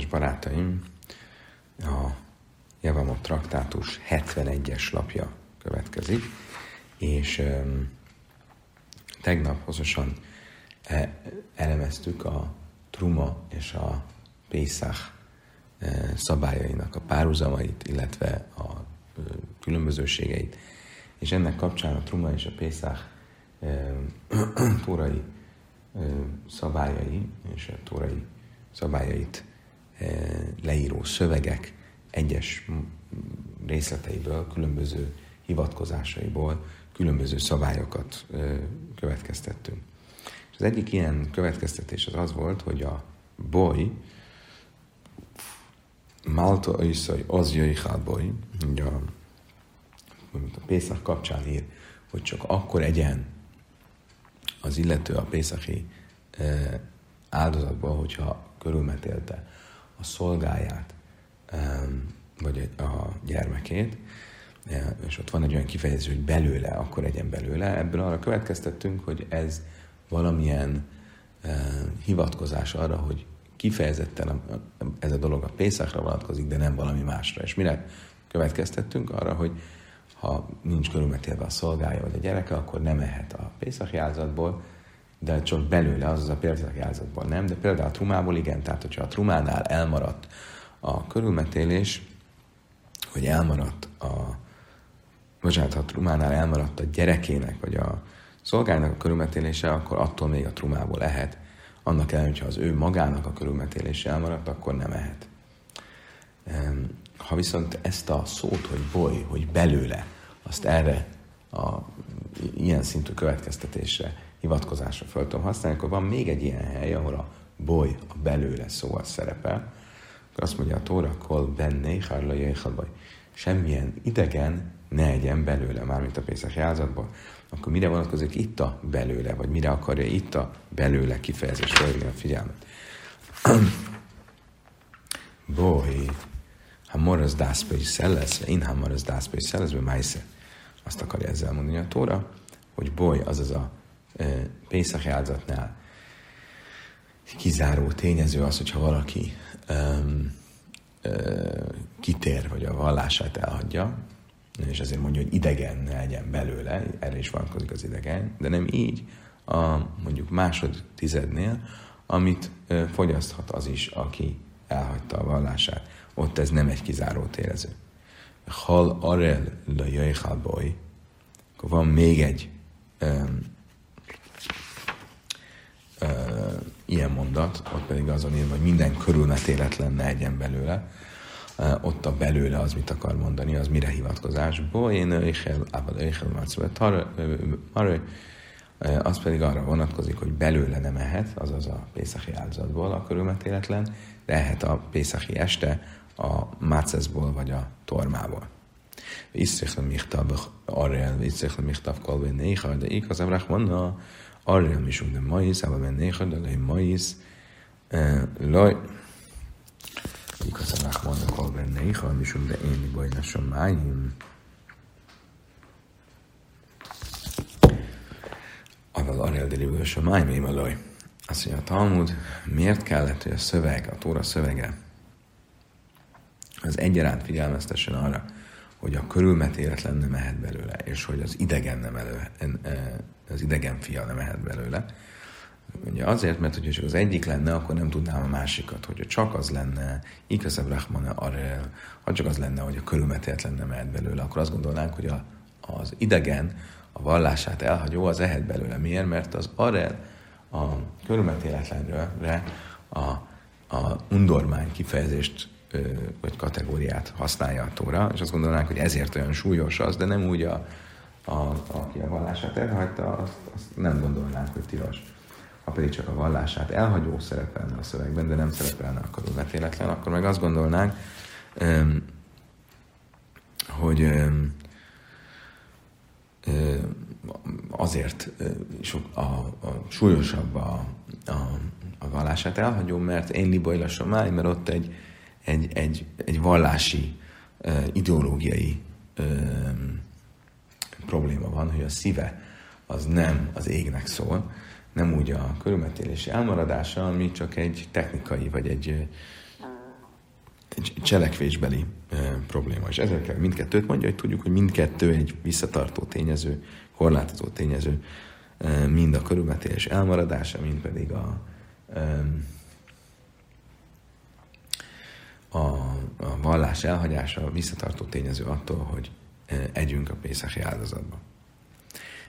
Kedves barátaim, a Javamot traktátus 71-es lapja következik, és tegnap hosszasan e, elemeztük a Truma és a Pészach e, szabályainak a párhuzamait, illetve a különbözőségeit. És ennek kapcsán a Truma és a Pészach tórai szabályai és a tórai szabályait leíró szövegek egyes részleteiből, különböző hivatkozásaiból különböző szabályokat eh, következtettünk. És az egyik ilyen következtetés az az volt, hogy a boly, Malta Iszai, az jöjjhál boly, ugye a, a Pészak kapcsán ír, hogy csak akkor egyen az illető a Pészachi eh, áldozatból, hogyha körülmetélte a szolgáját, vagy a gyermekét, és ott van egy olyan kifejezés, hogy belőle, akkor egyen belőle. Ebből arra következtettünk, hogy ez valamilyen hivatkozás arra, hogy kifejezetten ez a dolog a Pészakra vonatkozik, de nem valami másra. És mire következtettünk? Arra, hogy ha nincs körülmetélve a szolgája vagy a gyereke, akkor nem ehet a Pészak jázatból, de csak belőle, az a példakjázatból nem, de például a trumából igen, tehát hogyha a trumánál elmaradt a körülmetélés, hogy elmaradt a, bocsánat, ha a trumánál elmaradt a gyerekének, vagy a szolgának a körülmetélése, akkor attól még a trumából lehet. Annak ellenére, hogyha az ő magának a körülmetélése elmaradt, akkor nem ehet. Ha viszont ezt a szót, hogy boly, hogy belőle, azt erre a ilyen szintű következtetésre hivatkozásra fel tudom használni, akkor van még egy ilyen hely, ahol a boly, a belőle szó az szerepel. Akkor azt mondja a Tóra, kol benne, harla baj. Semmilyen idegen ne egyen belőle, mármint a Pészak jázatból. Akkor mire vonatkozik itt a belőle, vagy mire akarja itt a belőle kifejezés felhívni a figyelmet? Boly, ha moraz dászpa is én ha moraz dászpa is szellesz, Azt akarja ezzel mondani a Tóra, hogy boly, azaz a Pészak áldozatnál kizáró tényező az, hogyha valaki um, kitér, vagy a vallását elhagyja, és ezért mondja, hogy idegen ne legyen belőle, erre is vonatkozik az idegen, de nem így a mondjuk másodtizednél, amit uh, fogyaszthat az is, aki elhagyta a vallását. Ott ez nem egy kizáró tényező. Hal arel la boy, akkor van még egy um, uh, ilyen mondat, ott pedig azon írva, hogy minden körülmetéletlen ne egyen belőle. Uh, ott a belőle az mit akar mondani, az mire hivatkozás. Bo, én éjjel, ábad éjjel, az pedig arra vonatkozik, hogy belőle nem ehet, azaz a Pészachi áldozatból a körülmetéletlen, de ehet a Pészachi este a máceszból vagy a tormából. Iszrichle michtav arrel, iszrichle michtav kolvé néha, de igaz, a arra misum de maisz, ába bennéha, de lej maisz, laj. Igazabák vannak a bennéha, misum de én baj lassam májim. Aval arra eldeléből lassam májim, a laj. Azt mondja, a Talmud, miért kellett, hogy a szöveg, a Tóra szövege, az egyaránt figyelmeztessen arra, hogy a körülmetéletlen nem mehet belőle, és hogy az idegen nem elő, az idegen fia nem mehet belőle. Ugye azért, mert hogyha az egyik lenne, akkor nem tudnám a másikat. Hogyha csak az lenne, Ikaszab Rahman Arel, ha csak az lenne, hogy a körülmetéletlen nem mehet belőle, akkor azt gondolnánk, hogy a, az idegen, a vallását elhagyó, az ehet belőle. Miért? Mert az Arel a körülmetéletlenre a, a undormány kifejezést vagy kategóriát használja a tóra, és azt gondolnánk, hogy ezért olyan súlyos az, de nem úgy a, a, aki a vallását elhagyta, azt, azt nem gondolnánk, hogy tilos. Ha pedig csak a vallását elhagyó szerepelne a szövegben, de nem szerepelne a körülmetéletlen, akkor meg azt gondolnánk, hogy azért sok a, a súlyosabb a, a, a vallását elhagyó, mert én libajla somály, mert ott egy, egy, egy, egy vallási, ideológiai probléma van, hogy a szíve az nem az égnek szól, nem úgy a körülmetélési elmaradása, ami csak egy technikai, vagy egy egy cselekvésbeli probléma. És ezekkel mindkettőt mondja, hogy tudjuk, hogy mindkettő egy visszatartó tényező, korlátozó tényező, mind a körülmetélés elmaradása, mind pedig a, a, a vallás elhagyása visszatartó tényező attól, hogy e, együnk a Pészachi áldozatba.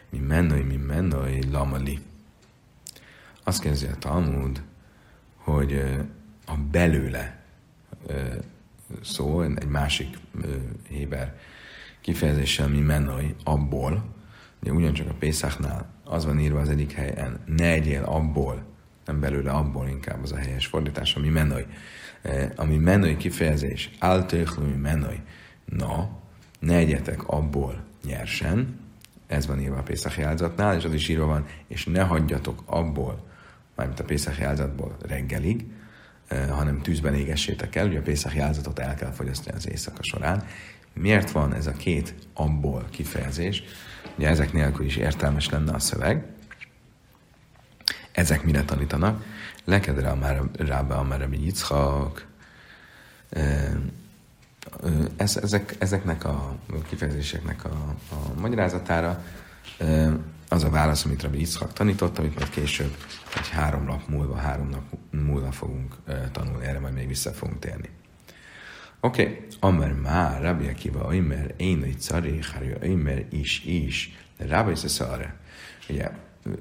Mi mennoi, mi mennoi, lamali. Azt kezdje a Talmud, hogy e, a belőle e, szó, egy másik héber kifejezéssel, mi mennoi, abból, ugye ugyancsak a Pészáknál az van írva az egyik helyen, ne egyél abból, nem belőle abból inkább az a helyes fordítás, ami menői. Ami menői kifejezés, áltöklumi menői. Na, ne egyetek abból nyersen, ez van írva a Pészak áldozatnál, és az is írva van, és ne hagyjatok abból, mármint a Pészak áldozatból reggelig, hanem tűzben égessétek el, ugye a Pészak áldozatot el kell fogyasztani az éjszaka során. Miért van ez a két abból kifejezés? Ugye ezek nélkül is értelmes lenne a szöveg, ezek mire tanítanak? Már rába a már Yitzchak. Ez, ezek, ezeknek a kifejezéseknek a, a magyarázatára az a válasz, amit Rabbi Yitzchak tanított, amit majd később egy három nap múlva, három nap múlva fogunk tanulni, erre majd még vissza fogunk térni. Oké, okay. Amer már, Rabbi Akiva, Aimer, én egy cari, Aimer is, is, de Rabbi Szeszare. Ugye,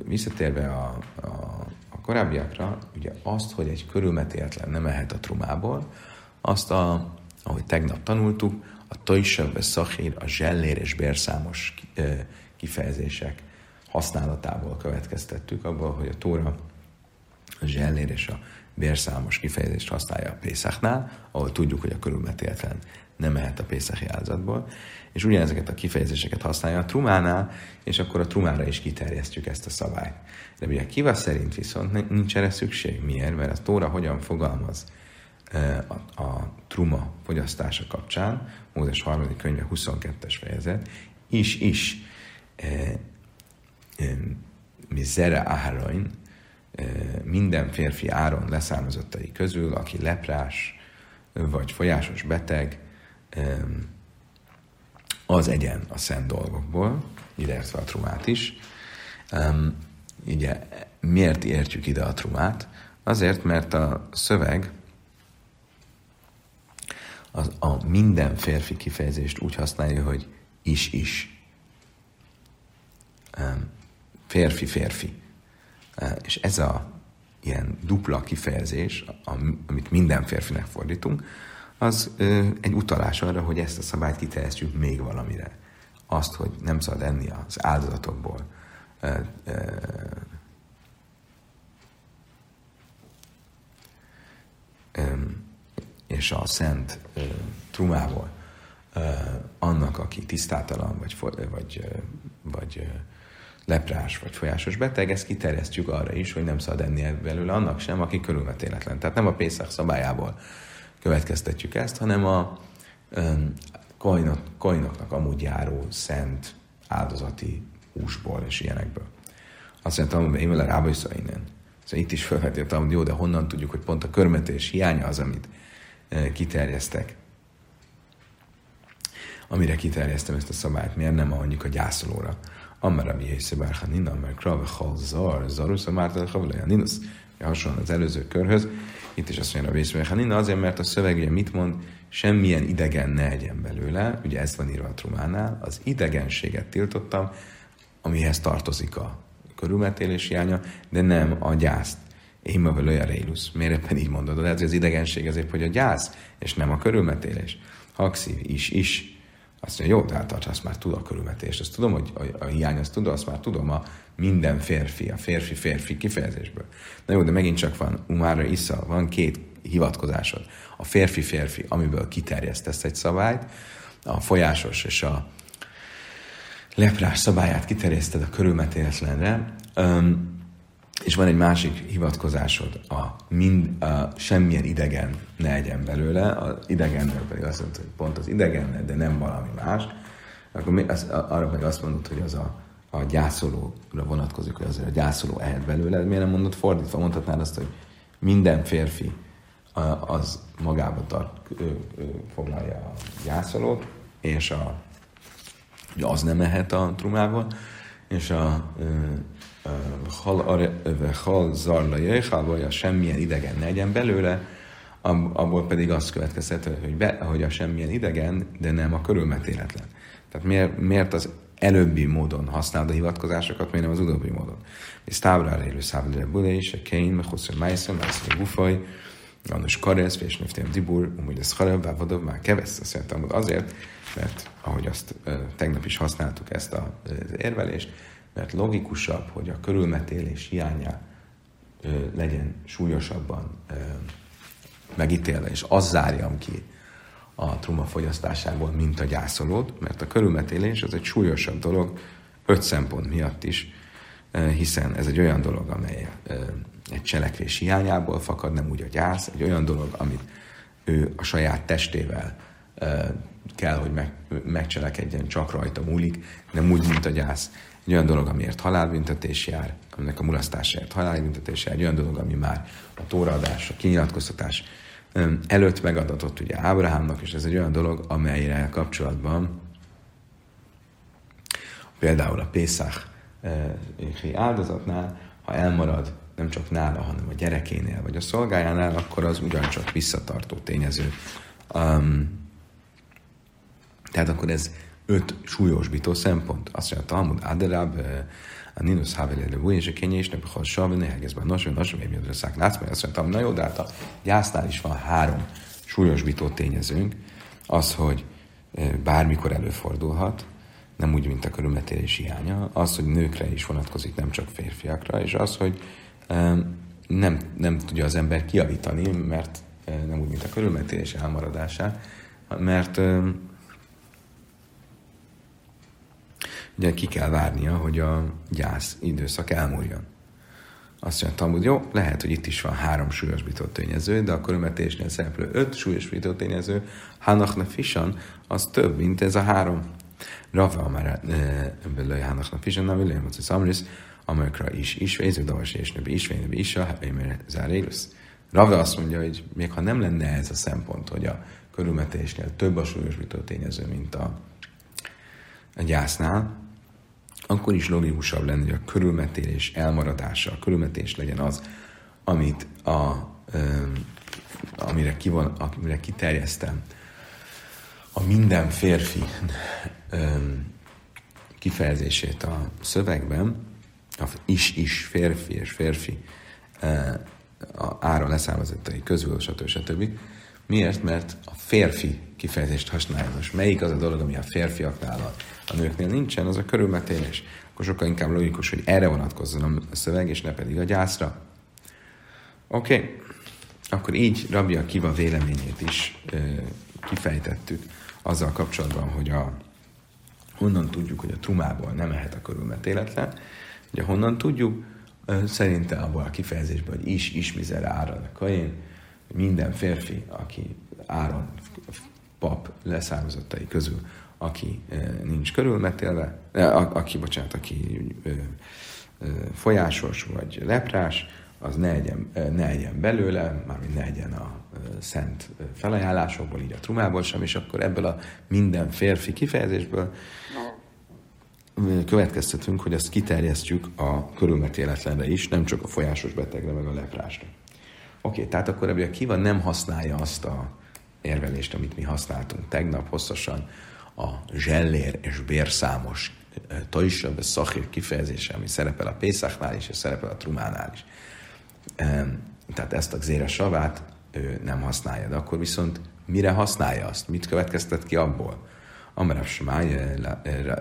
visszatérve a, a, korábbiakra, ugye azt, hogy egy körülmetéletlen nem ehet a trumából, azt, a, ahogy tegnap tanultuk, a tojsav, szachír, a zsellér és bérszámos kifejezések használatából következtettük, abból, hogy a Tóra a zsellér és a bérszámos kifejezést használja a Pészaknál, ahol tudjuk, hogy a körülmetéletlen nem mehet a Pészaki áldozatból, és ugyanezeket a kifejezéseket használja a trumánál, és akkor a trumára is kiterjesztjük ezt a szabályt. De ugye Kiva szerint viszont nincs erre szükség. Miért? Mert a Tóra hogyan fogalmaz a, a truma fogyasztása kapcsán, Mózes harmadik könyve 22-es fejezet, is, is, mi zere árain, minden férfi áron leszármazottai közül, aki leprás, vagy folyásos beteg, az egyen a szent dolgokból, ideértve a trumát is. Ugye, miért értjük ide a trumát? Azért, mert a szöveg az, a minden férfi kifejezést úgy használja, hogy is-is. Férfi-férfi. Uh, és ez a ilyen dupla kifejezés, amit minden férfinek fordítunk, az ö, egy utalás arra, hogy ezt a szabályt kiterjesztjük még valamire. Azt, hogy nem szabad enni az áldozatokból, ö, ö, ö, és a szent ö, trumából ö, annak, aki tisztátalan, vagy, vagy, vagy leprás, vagy folyásos beteg, ezt kiterjesztjük arra is, hogy nem szabad enni belőle annak sem, aki körülmetéletlen. Tehát nem a Pészak szabályából következtetjük ezt, hanem a um, koinoknak amúgy járó szent áldozati húsból és ilyenekből. Azt hogy én vele rába innen. Szóval itt is felvettem, hogy jó, de honnan tudjuk, hogy pont a körmetés hiánya az, amit e, kiterjesztek. Amire kiterjesztem ezt a szabályt, miért nem mondjuk a gyászolóra? Amara mi észre bárhanin, amara krave hal zar, zarus, a mártal havlaja ninusz. Hasonlóan az előző körhöz, itt is azt mondja a Vészmehanina, azért, mert a szöveg ugye mit mond, semmilyen idegen ne egyen belőle, ugye ez van írva a Trumánál, az idegenséget tiltottam, amihez tartozik a körülmetélés hiánya, de nem a gyászt. Én ma a reilusz. Miért ebben így mondod? Lehet, hogy az idegenség azért, hogy a gyász, és nem a körülmetélés. Hakszív is, is. Azt mondja, jó, tehát azt már tud a körülmetés. Azt tudom, hogy a, a hiány, azt tudom, azt már tudom a minden férfi, a férfi-férfi kifejezésből. Na jó, de megint csak van umára isza, van két hivatkozásod. A férfi-férfi, amiből kiterjesztesz egy szabályt, a folyásos és a leprás szabályát kiterjeszted a körülmetéletlenre, um, és van egy másik hivatkozásod, a, mind, a semmilyen idegen ne egyen belőle, az idegennel pedig azt mondod, hogy pont az idegen, de nem valami más, akkor mi, az, arra meg azt mondod, hogy az a, a gyászolóra vonatkozik, hogy azért a gyászoló ehet belőle, miért nem mondod fordítva, mondhatnád azt, hogy minden férfi, az magába tart, foglalja a gyászolót, és a, az nem mehet a trumával, és a, hal zarla jöjjel, semmilyen idegen ne legyen belőle, abból pedig azt következhet, hogy, be, hogy a semmilyen idegen, de nem a körülmetéletlen. Tehát miért, miért az előbbi módon használod a hivatkozásokat, miért nem az utóbbi módon? És tábra élő szávlére bude is, a kén, meg hosszú májszon, májszon, bufaj, Janus Karesz, és Neftem Dibur, úgy ez Hareb, Vávadov, már kevesz, azt mondtam, azért, mert ahogy azt tegnap is használtuk ezt az érvelést, mert logikusabb, hogy a körülmetélés hiánya legyen súlyosabban megítélve, és az zárjam ki a truma fogyasztásából, mint a gyászolót, mert a körülmetélés az egy súlyosabb dolog, öt szempont miatt is, hiszen ez egy olyan dolog, amely egy cselekvés hiányából fakad, nem úgy a gyász, egy olyan dolog, amit ő a saját testével kell, hogy meg, megcselekedjen, csak rajta múlik, nem úgy, mint a gyász. Egy olyan dolog, amiért halálbüntetés jár, aminek a mulasztásáért halálbüntetés jár, egy olyan dolog, ami már a tóraadás, a kinyilatkoztatás előtt megadatott ugye Ábrahámnak, és ez egy olyan dolog, amelyre kapcsolatban például a Pészák áldozatnál, ha elmarad nem csak nála, hanem a gyerekénél, vagy a szolgájánál, akkor az ugyancsak visszatartó tényező. Um, tehát akkor ez öt súlyosbító szempont. Azt mondja, Talmud Aderab, a Ninus Havele Levu, és a kénye is nem egészben nos, hogy nos, még miatt szák látsz, mert azt mondtam, na jó, de hát a gyásznál is van három súlyosbító tényezőnk, az, hogy bármikor előfordulhat, nem úgy, mint a körülmetélés hiánya, az, hogy nőkre is vonatkozik, nem csak férfiakra, és az, hogy nem, nem tudja az ember kiavítani, mert nem úgy, mint a körülmetélés elmaradását, mert ugye ki kell várnia, hogy a gyász időszak elmúljon. Azt mondja, hogy jó, lehet, hogy itt is van három súlyosbított tényező, de a körülmetésnél szereplő öt súlyosbított tényező, Hanachna Fisan, az több, mint ez a három. Rafa már belőle Hanachna Fisan, nem William, az Samris, amelyekre is is, Véző Davas és Nöbi is, Vénöbi is, a Zárélusz. Rava azt mondja, hogy még ha nem lenne ez a szempont, hogy a körülmetésnél több a súlyosbító tényező, mint a, a gyásznál, akkor is logikusabb lenne, hogy a körülmetélés elmaradása, a körülmetés legyen az, amit a, amire, kivon, amire kiterjesztem a minden férfi kifejezését a szövegben, a is-is férfi és férfi a ára leszármazottai közül, stb. stb. Miért? Mert a férfi kifejezést használja. Most melyik az a dolog, ami a férfiaknál, a, a nőknél nincsen, az a körülmetélés. Akkor sokkal inkább logikus, hogy erre vonatkozzon a szöveg, és ne pedig a gyászra. Oké, okay. akkor így Rabia Kiva véleményét is e, kifejtettük azzal kapcsolatban, hogy a, honnan tudjuk, hogy a trumából nem mehet a körülmetéletlen. Ugye honnan tudjuk? Szerinte abból a kifejezésből, hogy is, is mizer ára a kain, minden férfi, aki Áron pap leszármazottai közül, aki nincs körülmetélve, aki, bocsánat, aki folyásos vagy leprás, az ne egyen, ne egyen belőle, mármint ne egyen a szent felajánlásokból, így a trumából sem, és akkor ebből a minden férfi kifejezésből következtetünk, hogy ezt kiterjesztjük a körülmetéletlenre is, nem csak a folyásos betegre, meg a leprásra. Oké, okay, tehát akkor ebből a kiva nem használja azt a érvelést, amit mi használtunk tegnap hosszasan, a zsellér és bérszámos tajsa, vagy szakír kifejezése, ami szerepel a Pészaknál is, és szerepel a Trumánál is. Tehát ezt a zére savát ő nem használja, de akkor viszont mire használja azt? Mit következtet ki abból? Amarav Smáje,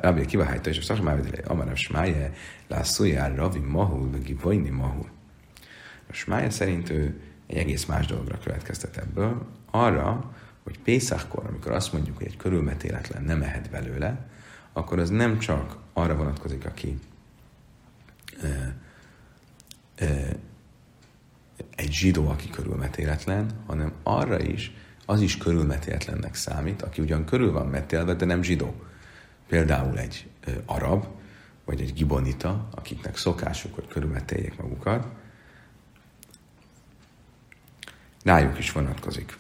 Rabbi Kivahájta és a Szakmávedele, Amarav Smáje, Lászújár, Ravi Mahul, Givojni Mahul. A Smáje szerint ő egy egész más dologra következtet ebből, arra, hogy Pészakkor, amikor azt mondjuk, hogy egy körülmetéletlen nem mehet belőle, akkor az nem csak arra vonatkozik, aki ö, ö, egy zsidó, aki körülmetéletlen, hanem arra is, az is körülmetéletlennek számít, aki ugyan körül van metélve, de nem zsidó. Például egy ö, arab, vagy egy gibonita, akiknek szokásuk, hogy körülmetéljék magukat, rájuk is vonatkozik.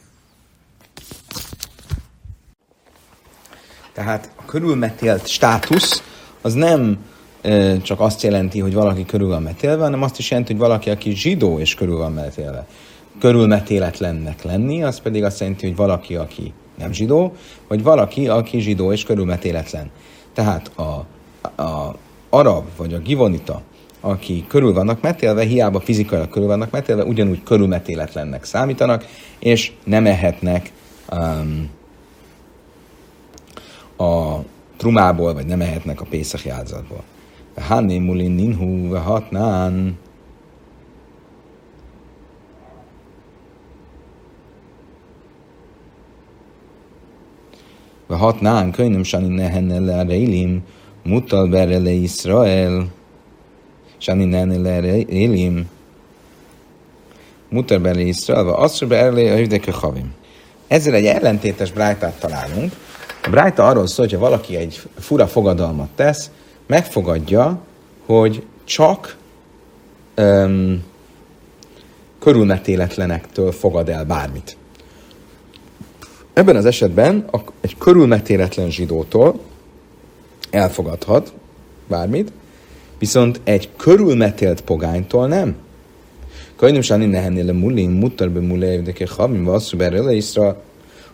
Tehát a körülmetélt státusz az nem e, csak azt jelenti, hogy valaki körül van metélve, hanem azt is jelenti, hogy valaki, aki zsidó és körül van metélve. Körülmetéletlennek lenni, az pedig azt jelenti, hogy valaki, aki nem zsidó, vagy valaki, aki zsidó és körülmetéletlen. Tehát a, a arab vagy a givonita, aki körül vannak metélve, hiába fizikailag körül vannak metélve, ugyanúgy körülmetéletlennek számítanak, és nem ehetnek um, a trumából, vagy nem ehetnek a Pészak áldozatból. Hanné mulin ninhu, hatnán. hatnán, könyvöm sani nehenne le reilim, mutal berre le Israel, sani nehenne le reilim, mutal berre Israel, va asszor berre le a havim. Ezzel egy ellentétes brájtát találunk, a Brájta arról szól, hogy ha valaki egy fura fogadalmat tesz, megfogadja, hogy csak um, körülmetéletlenektől fogad el bármit. Ebben az esetben egy körülmetéletlen zsidótól elfogadhat bármit, viszont egy körülmetélt pogánytól nem. Könyvöm sáni nehennél le mulim, mutar be mulé, de ke havim, vasszú berre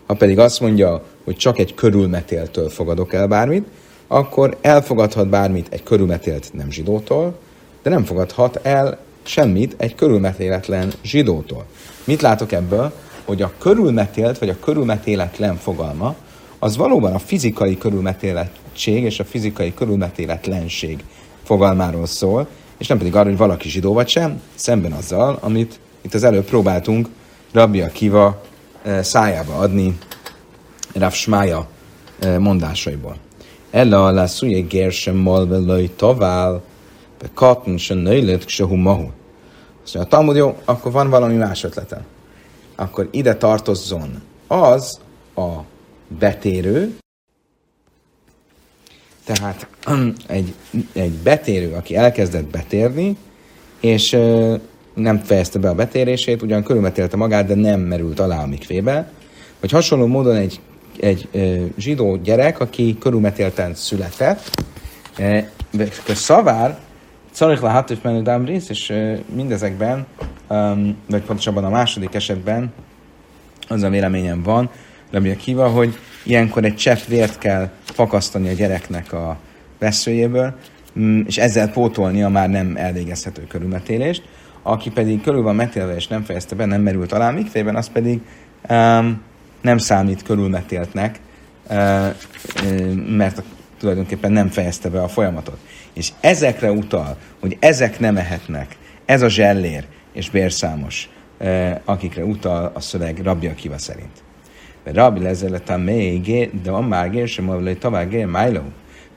ha pedig azt mondja, hogy csak egy körülmetéltől fogadok el bármit, akkor elfogadhat bármit egy körülmetélt nem zsidótól, de nem fogadhat el semmit egy körülmetéletlen zsidótól. Mit látok ebből? Hogy a körülmetélt vagy a körülmetéletlen fogalma az valóban a fizikai körülmetélettség és a fizikai körülmetéletlenség fogalmáról szól, és nem pedig arról, hogy valaki zsidó vagy sem, szemben azzal, amit itt az előbb próbáltunk Rabbi Akiva eh, szájába adni Rav Smája mondásaiból. Ella la szuje gérsem malve löj tavál, be katn se nöjlött se hu mahu. Azt mondja, a Talmud jó, akkor van valami más ötlete. Akkor ide tartozzon az a betérő, tehát egy, egy betérő, aki elkezdett betérni, és nem fejezte be a betérését, ugyan körülmetélte magát, de nem merült alá a mikvébe, vagy hasonló módon egy egy zsidó gyerek, aki körülmetélten született, e, szavár, Szarich lehatif menő dámrész, és mindezekben, vagy pontosabban a második esetben az a véleményem van, Rabbi Akiva, hogy ilyenkor egy csepp vért kell fakasztani a gyereknek a veszőjéből, mm, és ezzel pótolni a már nem elvégezhető körülmetélést. Aki pedig körül van metélve és nem fejezte be, nem merült alá mikvében, az pedig um, nem számít körülmetéltnek, mert tulajdonképpen nem fejezte be a folyamatot. És ezekre utal, hogy ezek nem ehetnek, ez a zsellér és bérszámos, akikre utal a szöveg Rabbi Akiva szerint. Rabbi lezelet a még, de a mágér sem avlai tovább gér májló.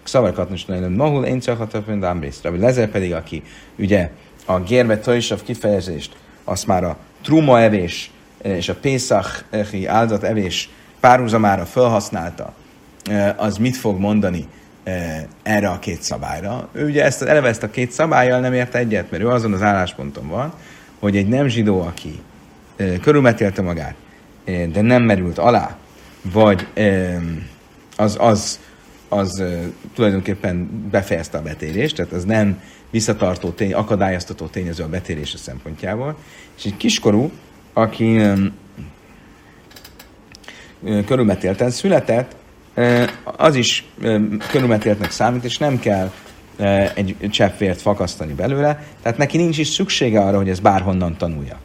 Szavar katnos lejlem mahul, én csak hatok, Ámbrész. Rabbi Lezer pedig, aki ugye a gérbe tojsav kifejezést, azt már a truma evés és a Pészachi áldozat evés párhuzamára felhasználta, az mit fog mondani erre a két szabályra. Ő ugye ezt, eleve ezt a két szabályjal nem ért egyet, mert ő azon az állásponton van, hogy egy nem zsidó, aki körülmetélte magát, de nem merült alá, vagy az, az, az tulajdonképpen befejezte a betérést, tehát az nem visszatartó tény, akadályoztató tényező a betérése szempontjából. És egy kiskorú, aki körülmetélten született, az is körülmetéltnek számít, és nem kell egy cseppvért fakasztani belőle, tehát neki nincs is szüksége arra, hogy ez bárhonnan tanulja.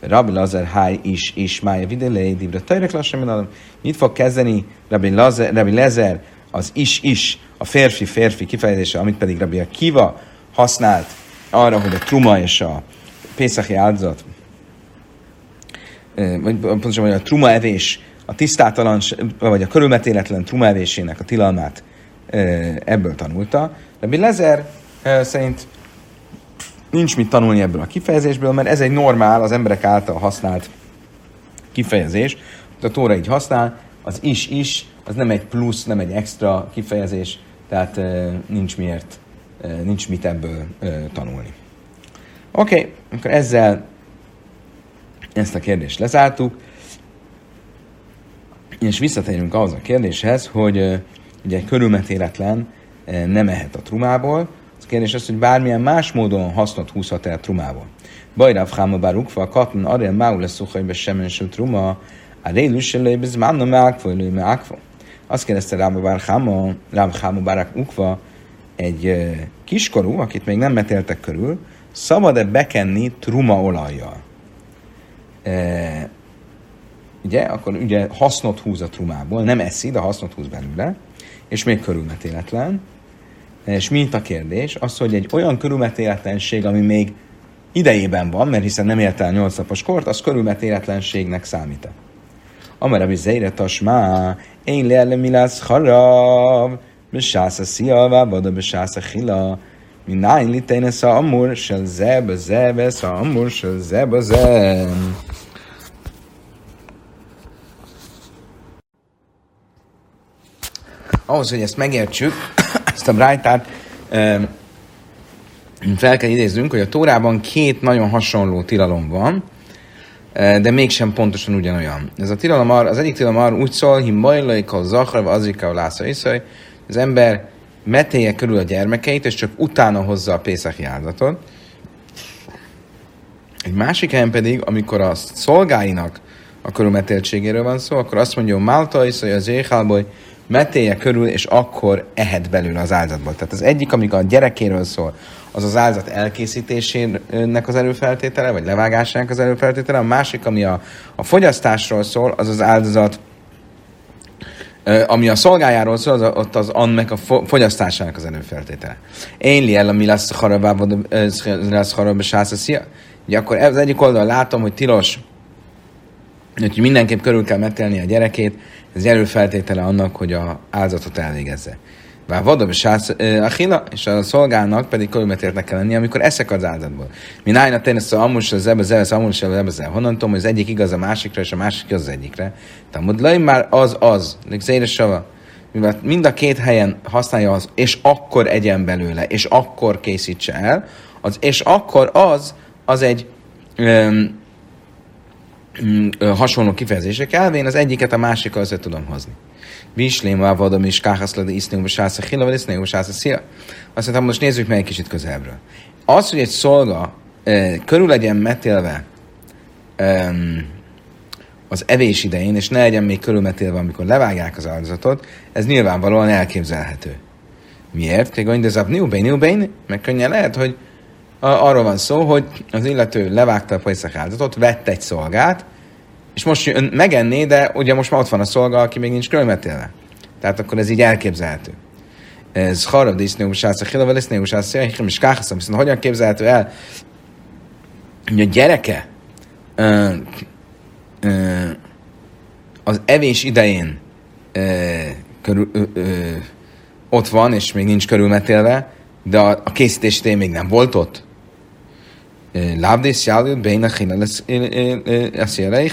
Rabbi Lazar Háj is, is mája. Videlei, divre tajrek lassan, mit fog kezdeni Rabbi, Lazar, Rabbi Lezer, az is-is, a férfi-férfi kifejezése, amit pedig Rabbi Kiva használt arra, hogy a truma és a Pészachi áldozat vagy pontosan a truma evés, a tisztátalan, vagy a körülmetéletlen truma evésének a tilalmát ebből tanulta. De Lezer szerint nincs mit tanulni ebből a kifejezésből, mert ez egy normál, az emberek által használt kifejezés. A Tóra így használ, az is-is, az nem egy plusz, nem egy extra kifejezés, tehát nincs miért, nincs mit ebből tanulni. Oké, okay, akkor ezzel Ezt a kérdést lezártuk, és visszatérünk ahhoz a kérdéshez, hogy ugye körülmetéletlen nem ehet a trumából. Kérdés az, hogy bármilyen más módon hasznot húzhat el trumából. Bajráv háma bár ukva, katlan arén mául lesz szuhajbe semmen sem truma, a rélus ez már nem ákva, elő ákva. Azt kérdezte Rába bár háma, Rába háma bár ukva, egy kiskorú, akit még nem metéltek körül, szabad-e bekenni truma olajjal? E, ugye, akkor ugye hasznot húz a trumából, nem eszi, de hasznot húz belőle, és még körülmetéletlen és mint a kérdés, az, hogy egy olyan körülmetéletlenség, ami még idejében van, mert hiszen nem érte el 8 napos kort, az körülmetéletlenségnek számít -e. Amara bizzeire tasmá, én leele milász harab, besász a szia, vada besász a hila, mináin litejnesz a amur, se zeb, zebe a amur, se zeb, zeb. Ahhoz, hogy ezt megértsük, ezt a Brájtát fel kell idéznünk, hogy a Tórában két nagyon hasonló tilalom van, de mégsem pontosan ugyanolyan. Ez a tilalom ar, az egyik tilalom ar úgy szól, hogy majlaika, zahra, azrika, lásza, iszaj, az ember metélje körül a gyermekeit, és csak utána hozza a Pészaki áldatot. Egy másik helyen pedig, amikor a szolgáinak a körülmetéltségéről van szó, akkor azt mondja, hogy Málta iszaj az éjhálból, metélje körül, és akkor ehet belőle az áldozatból. Tehát az egyik, amikor a gyerekéről szól, az az áldozat elkészítésének az előfeltétele, vagy levágásának az előfeltétele, a másik, ami a, a fogyasztásról szól, az az áldozat ami a szolgájáról szól, az, ott az annak a fogyasztásának az előfeltétele. Én li el, ami lesz harabában, lesz harabban sászaszia. Ugye akkor az egyik oldal látom, hogy tilos, hogy mindenképp körül kell metelni a gyerekét, ez előfeltétele annak, hogy a áldozatot elvégezze. Vár vadab sász a hila, és a szolgálnak pedig körülmetértnek kell lenni, amikor eszek az áldozatból. Mi nájna tényleg a amus, az ebbe, az amus, az ebbe, honnan tudom, hogy az egyik igaz a másikra, és a másik az egyikre. Tehát lai már az az, zére sava, mivel mind a két helyen használja az, és akkor egyen belőle, és akkor készítse el, az, és akkor az, az egy öm, hasonló kifejezések elvén, az egyiket a másikkal össze tudom hozni. Vislém vadom is káhaszlad isznéum sász a hila, vagy isznéum sász a szia. Azt mondtam, most nézzük meg egy kicsit közelebbről. Az, hogy egy szolga körül legyen metélve az evés idején, és ne legyen még körülmetélve, amikor levágják az áldozatot, ez nyilvánvalóan elképzelhető. Miért? Még de zap niubén, niubén, meg könnyen lehet, hogy arról van szó, hogy az illető levágta a pajszak áldozatot, vett egy szolgát, és most jön megenné, de ugye most már ott van a szolga, aki még nincs körülmetélve. Tehát akkor ez így elképzelhető. Ez harab disznő sász a hilavel, lesz név sász a és káhaszom. Viszont hogyan képzelhető el, hogy a gyereke ö, ö, az evés idején ö, körül, ö, ö, ott van, és még nincs körülmetélve, de a, a készítés még nem volt ott. Lábdész jáljut, béna hina lesz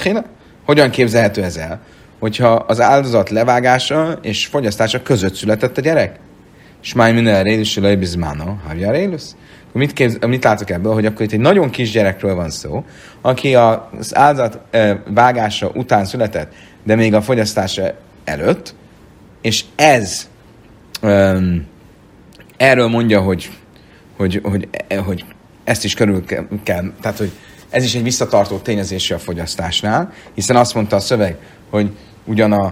hina. Hogyan képzelhető ez el? Hogyha az áldozat levágása és fogyasztása között született a gyerek? És már minden rélis lejbizmána, havja rélusz? Mit, képz, mit látok ebből, hogy akkor itt egy nagyon kis gyerekről van szó, aki az áldozat vágása után született, de még a fogyasztása előtt, és ez um, erről mondja, hogy, hogy, hogy, hogy ezt is körül kell, tehát hogy ez is egy visszatartó tényezése a fogyasztásnál, hiszen azt mondta a szöveg, hogy ugyan a,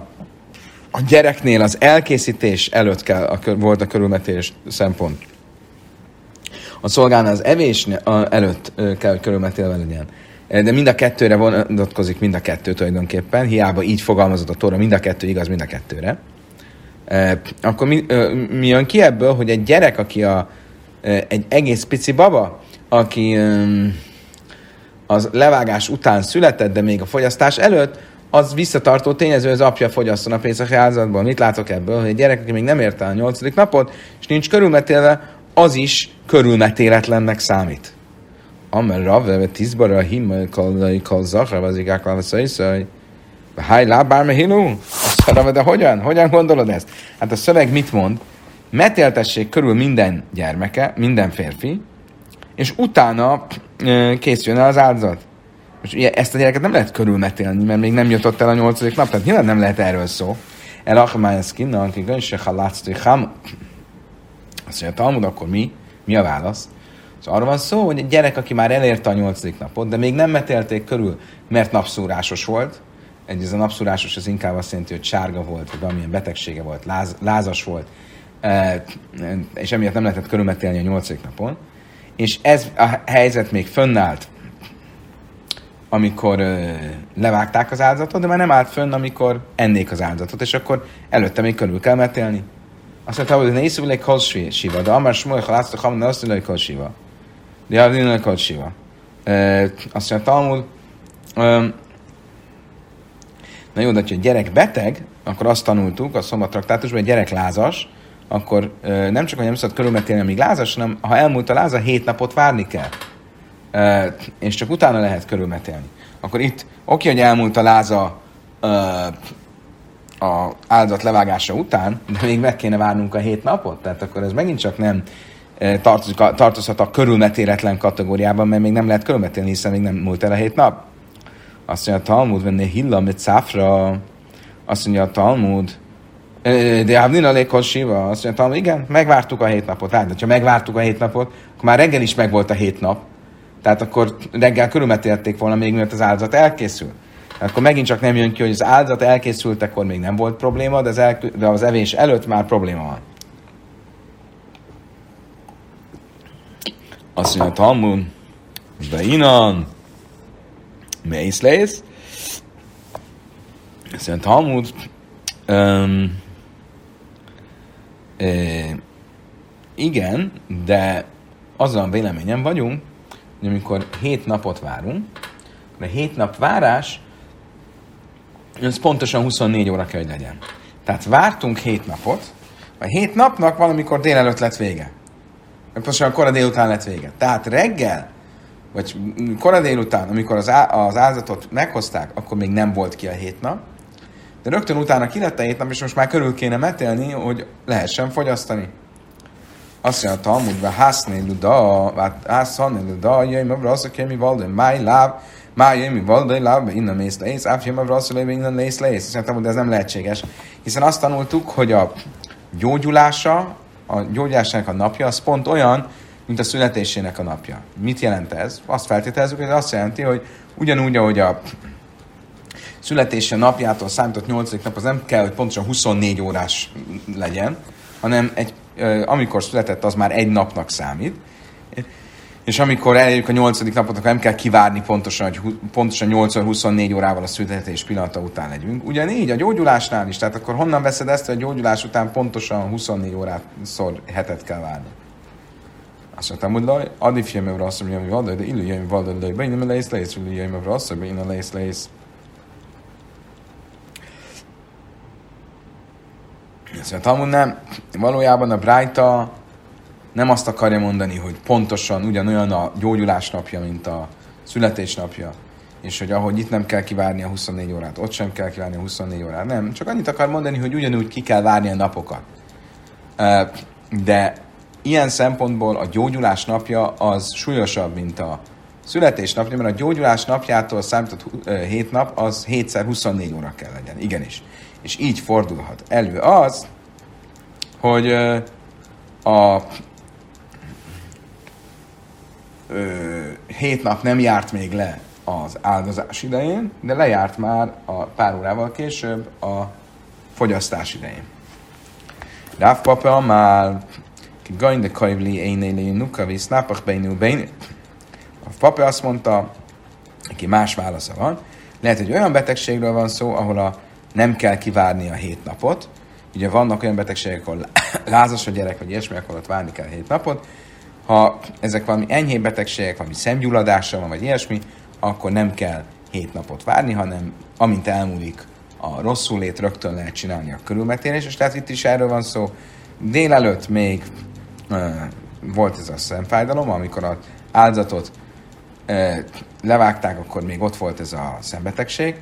a gyereknél az elkészítés előtt kell, a, volt a körülmetélés szempont. A szolgálnál az evés előtt kell, hogy körülmetélve legyen. De mind a kettőre vonatkozik mind a kettő tulajdonképpen, hiába így fogalmazott a tóra, mind a kettő igaz mind a kettőre. Akkor mi, mi jön ki ebből, hogy egy gyerek, aki a, egy egész pici baba, aki az levágás után született, de még a fogyasztás előtt, az visszatartó tényező, az apja fogyasszon a Pészak áldozatból. Mit látok ebből? Hogy egy gyerek, aki még nem érte a nyolcadik napot, és nincs körülmetélve, az is körülmetéletlennek számít. Amel Ravve tízbara himmel kallai kal zahra vazikák szai Háj lábár hinú? Azt de hogyan? Hogyan gondolod ezt? Hát a szöveg mit mond? Metéltessék körül minden gyermeke, minden férfi, és utána készüljön el az áldozat. Most ugye ezt a gyereket nem lehet körülmetélni, mert még nem jutott el a nyolcadik nap, tehát nyilván nem lehet erről szó. El Achamájaszkinna, aki gönse halátsztő ham. Azt mondja, Talmud, akkor mi? Mi a válasz? Szóval arról van szó, hogy egy gyerek, aki már elérte a nyolcadik napot, de még nem metélték körül, mert napszúrásos volt, egy ez a napszúrásos az inkább azt jelenti, hogy sárga volt, vagy valamilyen betegsége volt, láz, lázas volt, és emiatt nem lehetett körülmetélni a nyolcadik napon. És ez a helyzet még fönnállt, amikor levágták az áldozatot, de már nem állt fönn, amikor ennék az áldozatot, és akkor előtte még körül kell metélni. Azt mondta, hogy ne iszul egy siva, de amár smoly, ha látszok, ha ne azt mondja, hogy siva. De a dinnak siva. Azt mondja, Talmud, Na jó, de ha gyerek beteg, akkor azt tanultuk a szombattraktátusban, hogy a gyerek lázas, akkor nem csak, hogy nem szabad körülmetélni, amíg lázas, hanem ha elmúlt a láza, hét napot várni kell. És csak utána lehet körülmetélni. Akkor itt, oké, hogy elmúlt a láza a áldozat levágása után, de még meg kéne várnunk a hét napot, tehát akkor ez megint csak nem tartozik, tartozhat a körülmetéletlen kategóriában, mert még nem lehet körülmetélni, hiszen még nem múlt el a hét nap. Azt mondja a Talmud, venné hilla mit száfra, azt mondja a Talmud, de Avnina lékol siva, azt Talmud, igen, megvártuk a hét napot. Hát, ha megvártuk a hét napot, akkor már reggel is megvolt a hét nap. Tehát akkor reggel körülmetélték volna még, mielőtt az áldozat elkészül. Akkor megint csak nem jön ki, hogy az áldozat elkészült, akkor még nem volt probléma, de az, el, de az evés előtt már probléma van. Azt mondja Talmud, de inan, Mészlész. Ezt mondja Talmud. Um, igen, de azzal a véleményen vagyunk, hogy amikor hét napot várunk, de hét nap várás, ez pontosan 24 óra kell, hogy legyen. Tehát vártunk hét napot, a hét napnak valamikor délelőtt lett vége. Pontosan kora délután lett vége. Tehát reggel vagy kora délután, amikor az, á, az áldozatot meghozták, akkor még nem volt ki a hét nap, de rögtön utána ki lett a hét nap, és most már körül kéne metélni, hogy lehessen fogyasztani. Azt mondja a Talmud, hászné luda, hászhané luda, jöjj, ma brasz, aki mi valde, máj láb, máj jöjj, mi valde, láb, innen mész lész, áf, jöjj, ma brasz, innen lész lész. Azt mondja, de ez nem lehetséges. Hiszen azt tanultuk, hogy a gyógyulása, a gyógyulásának a napja, az pont olyan, mint a születésének a napja. Mit jelent ez? Azt feltételezzük, hogy ez azt jelenti, hogy ugyanúgy, ahogy a születése napjától számított 8. nap, az nem kell, hogy pontosan 24 órás legyen, hanem egy, amikor született, az már egy napnak számít. És amikor elérjük a 8. napot, akkor nem kell kivárni pontosan, hogy pontosan 8-24 órával a születés pillanata után legyünk. Ugyanígy a gyógyulásnál is, tehát akkor honnan veszed ezt, hogy a gyógyulás után pontosan 24 órát szor hetet kell várni? Azt mondtam, hogy laj, addig fiam, azt mondja, hogy vadaj, de illő jöjjön vadaj, de be, nem leész, leész, illő jöjjön, azt mondja, innen leész, leész. Mondja, Talmud nem, valójában a Brájta nem azt akarja mondani, hogy pontosan ugyanolyan a gyógyulás napja, mint a születésnapja, és hogy ahogy itt nem kell kivárni a 24 órát, ott sem kell kivárni a 24 órát. Nem, csak annyit akar mondani, hogy ugyanúgy ki kell várni a napokat. De ilyen szempontból a gyógyulás napja az súlyosabb, mint a születés napja, mert a gyógyulás napjától számított 7 nap, az 7 24 óra kell legyen. Igenis. És így fordulhat elő az, hogy a hét nap nem járt még le az áldozás idején, de lejárt már a pár órával később a fogyasztás idején. Ráv Papa már Gain de kajvli énéli nuka visz nápach beinú. A papa azt mondta, neki más válasza van, lehet, hogy olyan betegségről van szó, ahol a nem kell kivárni a hét napot. Ugye vannak olyan betegségek, ahol lázas a gyerek, vagy ilyesmi, akkor ott várni kell hét napot. Ha ezek valami enyhébb betegségek, valami szemgyulladása van, vagy ilyesmi, akkor nem kell hét napot várni, hanem amint elmúlik a rosszul lét, rögtön lehet csinálni a körülmetélés, és tehát itt is erről van szó. Délelőtt még volt ez a szemfájdalom, amikor az áldozatot levágták, akkor még ott volt ez a szembetegség,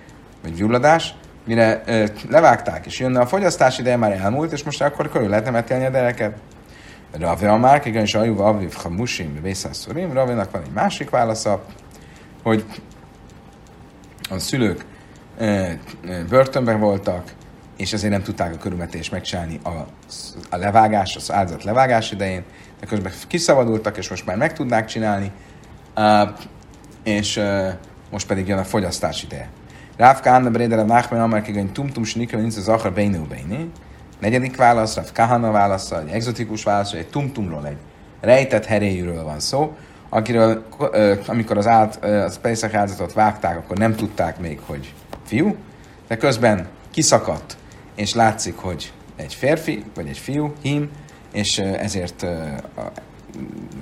vagy gyulladás, mire levágták, és jönne a fogyasztás ideje már elmúlt, és most akkor körül lehetne metélni a dereket. Rave a márk, igen, és ajuva aviv ha musim, vészasszurim, Ravénak van egy másik válasza, hogy a szülők börtönben voltak, és ezért nem tudták a körülmetést megcsinálni a, a levágás, az áldozat levágás idején, de közben kiszabadultak, és most már meg tudnák csinálni, uh, és uh, most pedig jön a fogyasztás ideje. Ráv Kahana Brédere Nachmen Amar Kigany Tumtum Snikra nincs az Achar Beinú Beini. Negyedik válasz, Ráv Kahana válasza, egy exotikus válasz, egy tumtumról, egy rejtett heréjűről van szó, akiről, amikor az, át, az Pesach áldozatot vágták, akkor nem tudták még, hogy fiú, de közben kiszakadt, és látszik, hogy egy férfi, vagy egy fiú, hím, és ezért a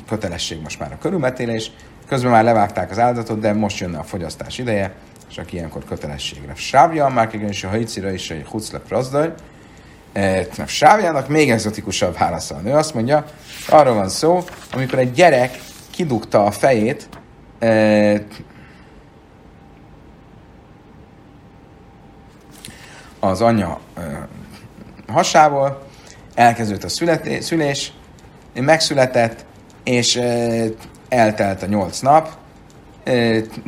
kötelesség most már a körülmetélés. Közben már levágták az áldozatot, de most jönne a fogyasztás ideje, és aki ilyenkor kötelességre. Sávja, már is a hajcira is egy huclep razdaj. Sávjának még exotikusabb válasza. A nő azt mondja, arról van szó, amikor egy gyerek kidugta a fejét, az anya hasából, elkezdődött a születé, szülés, megszületett, és eltelt a nyolc nap,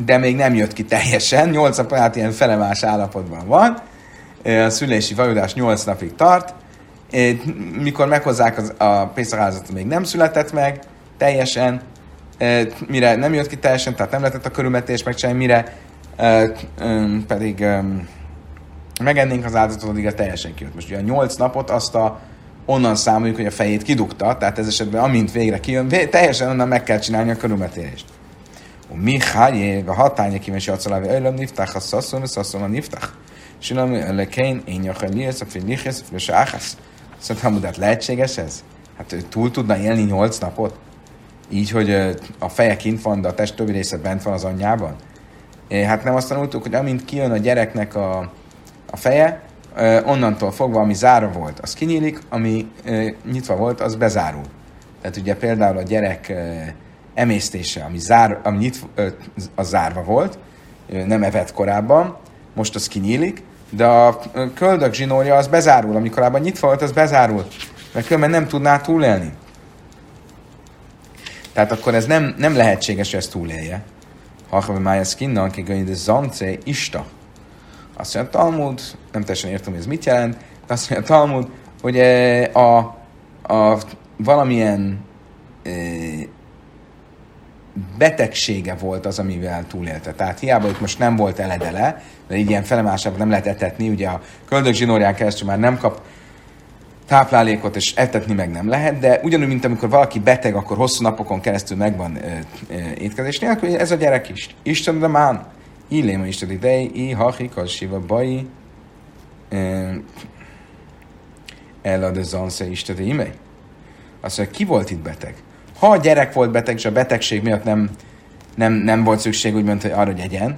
de még nem jött ki teljesen, nyolc nap át ilyen felemás állapotban van, a szülési vajudás nyolc napig tart, mikor meghozzák az, a pénztagáldozatot, még nem született meg teljesen, mire nem jött ki teljesen, tehát nem lehetett a körülmetés megcsinálni, mire pedig megennénk az áldozatot, addig a teljesen kijött. Most ugye a nyolc napot azt a, onnan számoljuk, hogy a fejét kidugta, tehát ez esetben amint végre kijön, teljesen onnan meg kell csinálni a körülmetélést. Mi hájé, a hatánya kíváncsi acalávi öjlöm niftach, a szaszon, a szaszon a niftach. Sinam lekén, én nyakaj lihez, a fél lihez, a fél áhász. Szóval lehetséges ez? Hát túl tudna élni nyolc? Így, hogy a feje kint van, de a test többi része bent van az anyjában? Hát nem azt tanultuk, hogy amint kijön a gyereknek a, a feje, onnantól fogva, ami zárva volt, az kinyílik, ami nyitva volt, az bezárul. Tehát ugye például a gyerek emésztése, ami, zár, ami nyitva, az zárva volt, nem evett korábban, most az kinyílik, de a köldök zsinórja az bezárul, ami korábban nyitva volt, az bezárul, mert különben nem tudná túlélni. Tehát akkor ez nem, nem lehetséges, hogy ezt túlélje. Ha mája skinnan, ki de zance ista. Azt mondja a Talmud, nem teljesen értem, hogy ez mit jelent, de azt mondja a Talmud, hogy a, a valamilyen betegsége volt az, amivel túlélte. Tehát hiába itt most nem volt eledele, de ilyen felemásában nem lehet etetni, ugye a köldök zsinórján keresztül már nem kap táplálékot, és etetni meg nem lehet, de ugyanúgy, mint amikor valaki beteg, akkor hosszú napokon keresztül megvan e, e, étkezés nélkül, ez a gyerek is. Isten de mán. Illém is idei, i hachik, az siva bai, el a zansze istede imei. Azt mondja, ki volt itt beteg? Ha a gyerek volt beteg, és a betegség miatt nem, nem, nem volt szükség úgymond hogy arra, hogy egyen,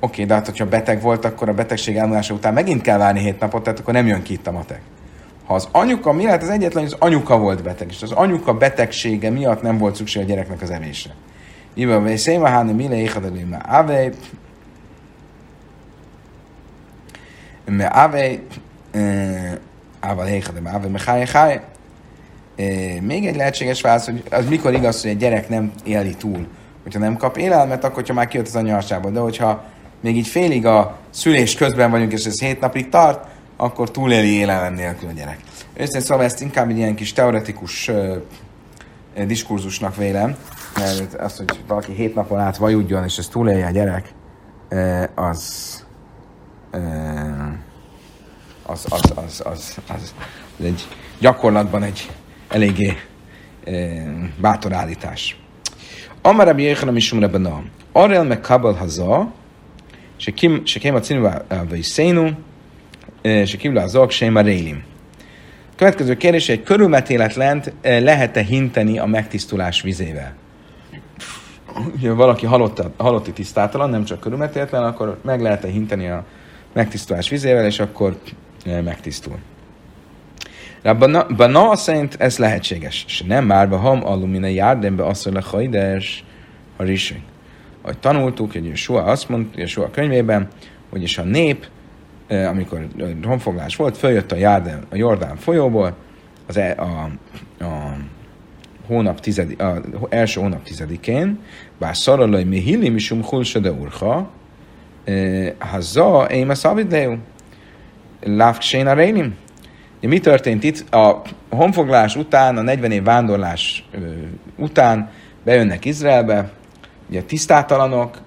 oké, de hát, hogyha beteg volt, akkor a betegség elmúlása után megint kell várni hét napot, tehát akkor nem jön ki itt a matek. Ha az anyuka, mi lehet az egyetlen, hogy az anyuka volt beteg, és az anyuka betegsége miatt nem volt szükség a gyereknek az evésre. Iba veszélyma háni mile éjhadalé me ave me ave ával éjhadalé me ave me még egy lehetséges válasz, hogy az mikor igaz, hogy egy gyerek nem éli túl. Hogyha nem kap élelmet, akkor hogyha már kijött az anyasából. De hogyha még így félig a szülés közben vagyunk, és ez hét napig tart, akkor túléli élelem nélkül a gyerek. Őszintén szóval ezt inkább egy ilyen kis teoretikus uh, diskurzusnak vélem, mert az, hogy valaki hét napon át vajudjon, és ezt túlélje a gyerek, az, az, az, az, az, az, az egy gyakorlatban egy eléggé bátor állítás. Amara bi Jéhanam is umre bena. Arel me kabel haza, se kém a cinu vagy szénu, se kívül az ok, sem a rélim. Következő kérdés, egy körülmetéletlent lehet-e hinteni a megtisztulás vizével? ha valaki halott, halotti tisztátalan, nem csak körülmetéletlen, akkor meg lehet-e hinteni a megtisztulás vizével, és akkor megtisztul. Bana szerint ez lehetséges. És nem már ham alumina járdenbe asszol a hajdes a rising. Ahogy tanultuk, hogy Sua azt mondta, Sua könyvében, hogy is a nép, e, amikor honfoglás volt, följött a, Járden, a Jordán folyóból, az e, a, a hónap tizedi, a első hónap tizedikén, bár szaralaj mi hilli misum hulsa de urha, Hazza, én a szabidleu. Lávksén a rénim. Mi történt itt? A honfoglás után, a 40 év vándorlás után bejönnek Izraelbe, ugye tisztátalanok,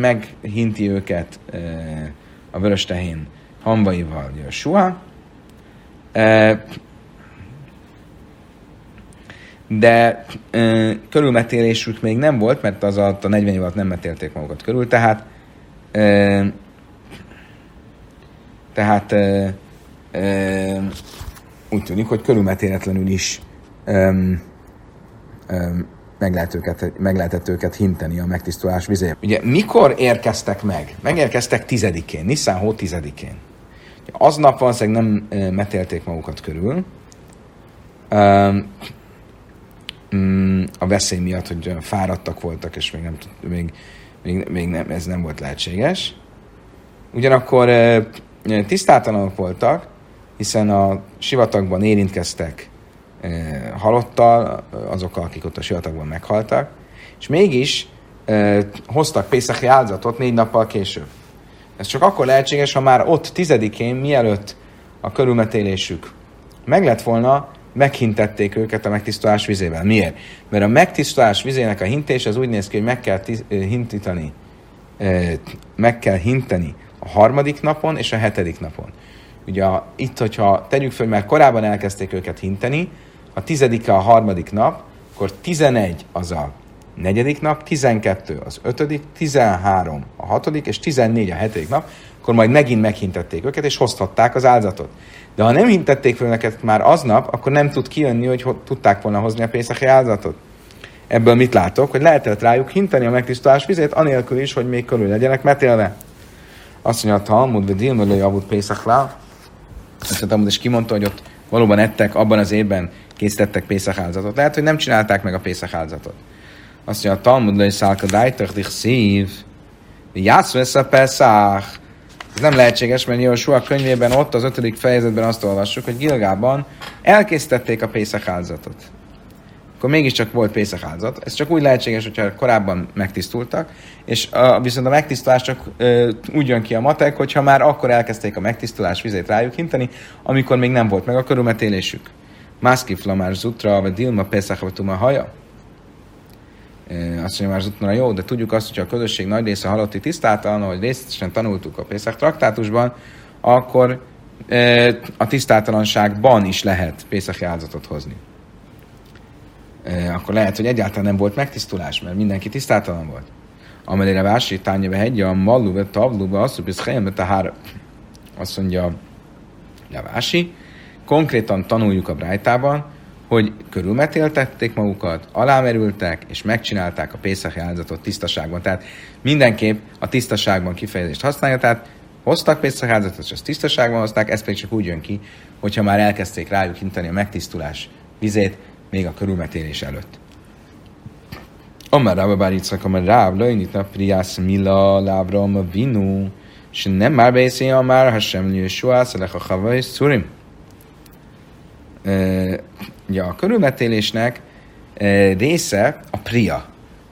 meghinti őket a vörös tehén hamvaival Joshua, de körülmetélésük még nem volt, mert az alatt a 40 év alatt nem metélték magukat körül, tehát tehát úgy tűnik, hogy körülmetéletlenül is meg, lehet őket, meg lehetett őket hinteni a megtisztulás vizé. Ugye mikor érkeztek meg? Megérkeztek tizedikén, Nissan hó tizedikén. Aznap valószínűleg nem metélték magukat körül. Mm, a veszély miatt, hogy fáradtak voltak, és még, nem, még, még, még nem, ez nem volt lehetséges. Ugyanakkor tisztátalanok voltak, hiszen a sivatagban érintkeztek halottal, azokkal, akik ott a sivatagban meghaltak, és mégis hoztak Pészaki áldozatot négy nappal később. Ez csak akkor lehetséges, ha már ott tizedikén, mielőtt a körülmetélésük meg lett volna, meghintették őket a megtisztulás vizével. Miért? Mert a megtisztulás vizének a hintés az úgy néz ki, hogy meg kell tiz- hintítani, meg kell hinteni a harmadik napon és a hetedik napon. Ugye itt, hogyha tegyük föl, mert korábban elkezdték őket hinteni, a tizedike a harmadik nap, akkor 11 az a negyedik nap, 12 az ötödik, 13 a hatodik, és 14 a hetedik nap, akkor majd megint meghintették őket, és hozhatták az áldozatot. De ha nem hintették fel neked már aznap, akkor nem tud kijönni, hogy tudták volna hozni a pénzeki áldozatot. Ebből mit látok? Hogy lehetett rájuk hinteni a megtisztulás vizét, anélkül is, hogy még körül legyenek metélve. Azt mondja a Talmud, vagy Dilmelő Javut Pészakla. Azt mondja, és kimondta, hogy ott valóban ettek, abban az évben készítettek Pészak áldozatot. Lehet, hogy nem csinálták meg a Pészak áldozatot. Azt mondja, a Talmud le szálka dájtach dich szív, játsz vesz a Pészak. Ez nem lehetséges, mert Jósua könyvében ott az ötödik fejezetben azt olvassuk, hogy Gilgában elkészítették a Pészak áldozatot akkor mégiscsak volt Pészak áldozat. Ez csak úgy lehetséges, hogyha korábban megtisztultak, és a, viszont a megtisztulás csak ö, úgy jön ki a matek, hogyha már akkor elkezdték a megtisztulás vizét rájuk hinteni, amikor még nem volt meg a körülmetélésük. Mászki flamár zutra, vagy dilma Pészak tuma haja. Azt mondja már Zutna, jó, de tudjuk azt, hogy a közösség nagy része halotti tisztátalan, ahogy részletesen tanultuk a Pészak traktátusban, akkor a tisztátalanságban is lehet Pészak áldozatot hozni akkor lehet, hogy egyáltalán nem volt megtisztulás, mert mindenki tisztátalan volt. Amelére vási tánya hegye a mallu vett tabluba, azt mondja, a hár. Azt mondja Levási, konkrétan tanuljuk a Brájtában, hogy körülmetéltették magukat, alámerültek, és megcsinálták a Pészak áldozatot tisztaságban. Tehát mindenképp a tisztaságban kifejezést használja, tehát hoztak Pészak áldozatot, és azt tisztaságban hozták, ez pedig csak úgy jön ki, hogyha már elkezdték rájuk intani a megtisztulás vizét, még a körülmetélés előtt. Amár Rába bár Yitzhak, amár Ráb, lőnyit a priász mila lábra a vinu, és nem már beszélj amár, ha sem Jösua, szalek a hava és szurim. Ja, a körülmetélésnek része a pria.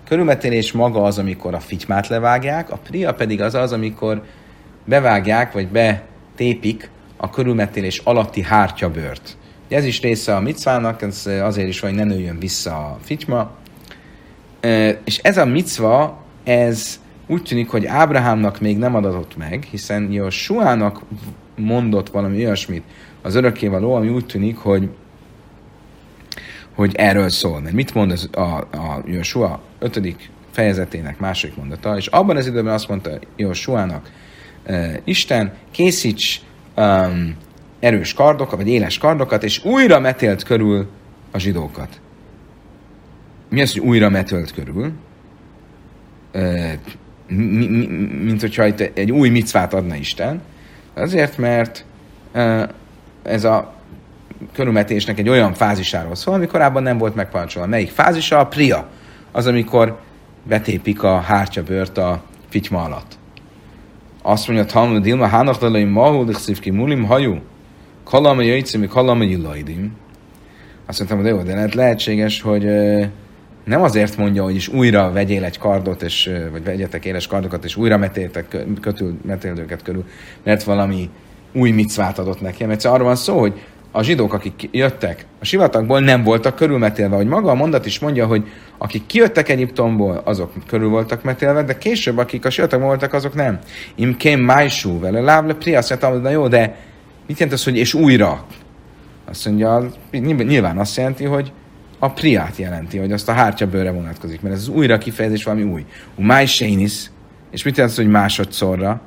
Körülmetélés maga az, amikor a fitymát levágják, a pria pedig az az, amikor bevágják, vagy betépik a körülmetélés alatti hártyabört. Ez is része a micvának, ez azért is, hogy ne nőjön vissza a fityma. És ez a micva, ez úgy tűnik, hogy Ábrahámnak még nem adatott meg, hiszen Josuának mondott valami olyasmit az örökkévaló, ami úgy tűnik, hogy hogy erről szól. Mert mit mond az, a, a Joshua 5. fejezetének második mondata, és abban az időben azt mondta Joshuának, Isten, készíts um, erős kardokat, vagy éles kardokat, és újra metélt körül a zsidókat. Mi az, hogy újra metölt körül? mint hogyha itt egy új micvát adna Isten. Azért, mert ez a körülmetésnek egy olyan fázisáról szól, ami korábban nem volt megparancsolva. Melyik fázisa? A pria. Az, amikor betépik a hártyabört a fityma alatt. Azt mondja, Talmud Dilma, Hánach Dalai Mahul, Mulim, Hajú. Kalama jöjtszim, kalama jilajdim. Azt mondtam, hogy jó, de lehet lehetséges, hogy nem azért mondja, hogy is újra vegyél egy kardot, és, vagy vegyetek éles kardokat, és újra metéltek, kötül, metéldőket körül, mert valami új micvát adott neki, mert arról van szó, hogy a zsidók, akik jöttek a sivatagból, nem voltak körülmetélve, hogy maga a mondat is mondja, hogy akik kijöttek Egyiptomból, azok körül voltak metélve, de később, akik a sivatagból voltak, azok nem. Im kém májsú vele lávle pri, azt mondta, na jó, de mit jelent az, hogy és újra? Azt mondja, nyilván azt jelenti, hogy a priát jelenti, hogy azt a hártya bőre vonatkozik, mert ez az újra kifejezés valami új. Máj sénisz, és mit jelent az, hogy másodszorra?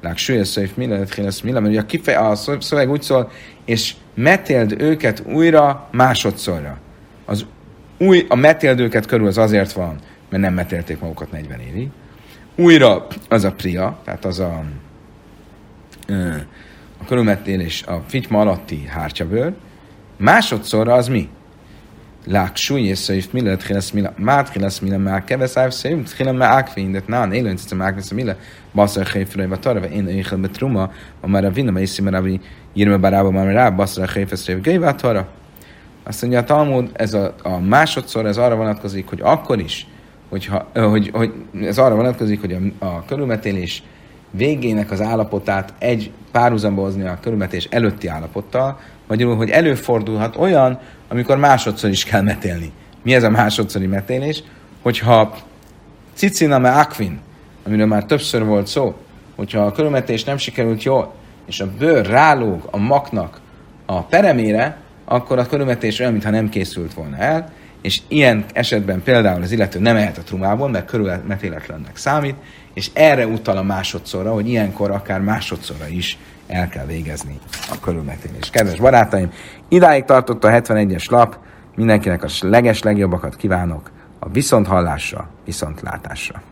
Lák sülyeszöjf, mi lehet lesz, mi mert a, kifej, a szöveg úgy szól, és metéld őket újra másodszorra. Az új, a metéld őket körül az azért van, mert nem metélték magukat 40 évig. Újra az a pria, tehát az a körülmetélés a fityma alatti hártyabőr, másodszorra az mi? Lák súly és szőjft mi lehet hilesz mila, mát hilesz mila, már kevesz áv szőjft, hilem már ákvény, de nán, én lőnc, már ákvény, mila, basszor héfrőj, vagy tarva, én éjjel betruma, a már a vinam, és szimarabi, írme barába, már rá, basszor héfrőj, gőjvá tarva. Azt mondja a Talmud, ez a, a másodszor, ez arra vonatkozik, hogy akkor is, hogyha, hogy, hogy ez arra vonatkozik, hogy a, a körülmetélés végének az állapotát egy párhuzamba hozni a körülmetés előtti állapottal, Magyarul, hogy előfordulhat olyan, amikor másodszor is kell metélni. Mi ez a másodszori metélés? Hogyha ciciname akvin, amiről már többször volt szó, hogyha a körülmetés nem sikerült jól, és a bőr rálóg a maknak a peremére, akkor a körülmetés olyan, mintha nem készült volna el, és ilyen esetben például az illető nem ehet a trumából, mert körülmetéletlennek számít, és erre utal a másodszorra, hogy ilyenkor akár másodszorra is el kell végezni a körülmetélést. Kedves barátaim, idáig tartott a 71-es lap, mindenkinek a leges legjobbakat kívánok a viszonthallásra, viszontlátásra.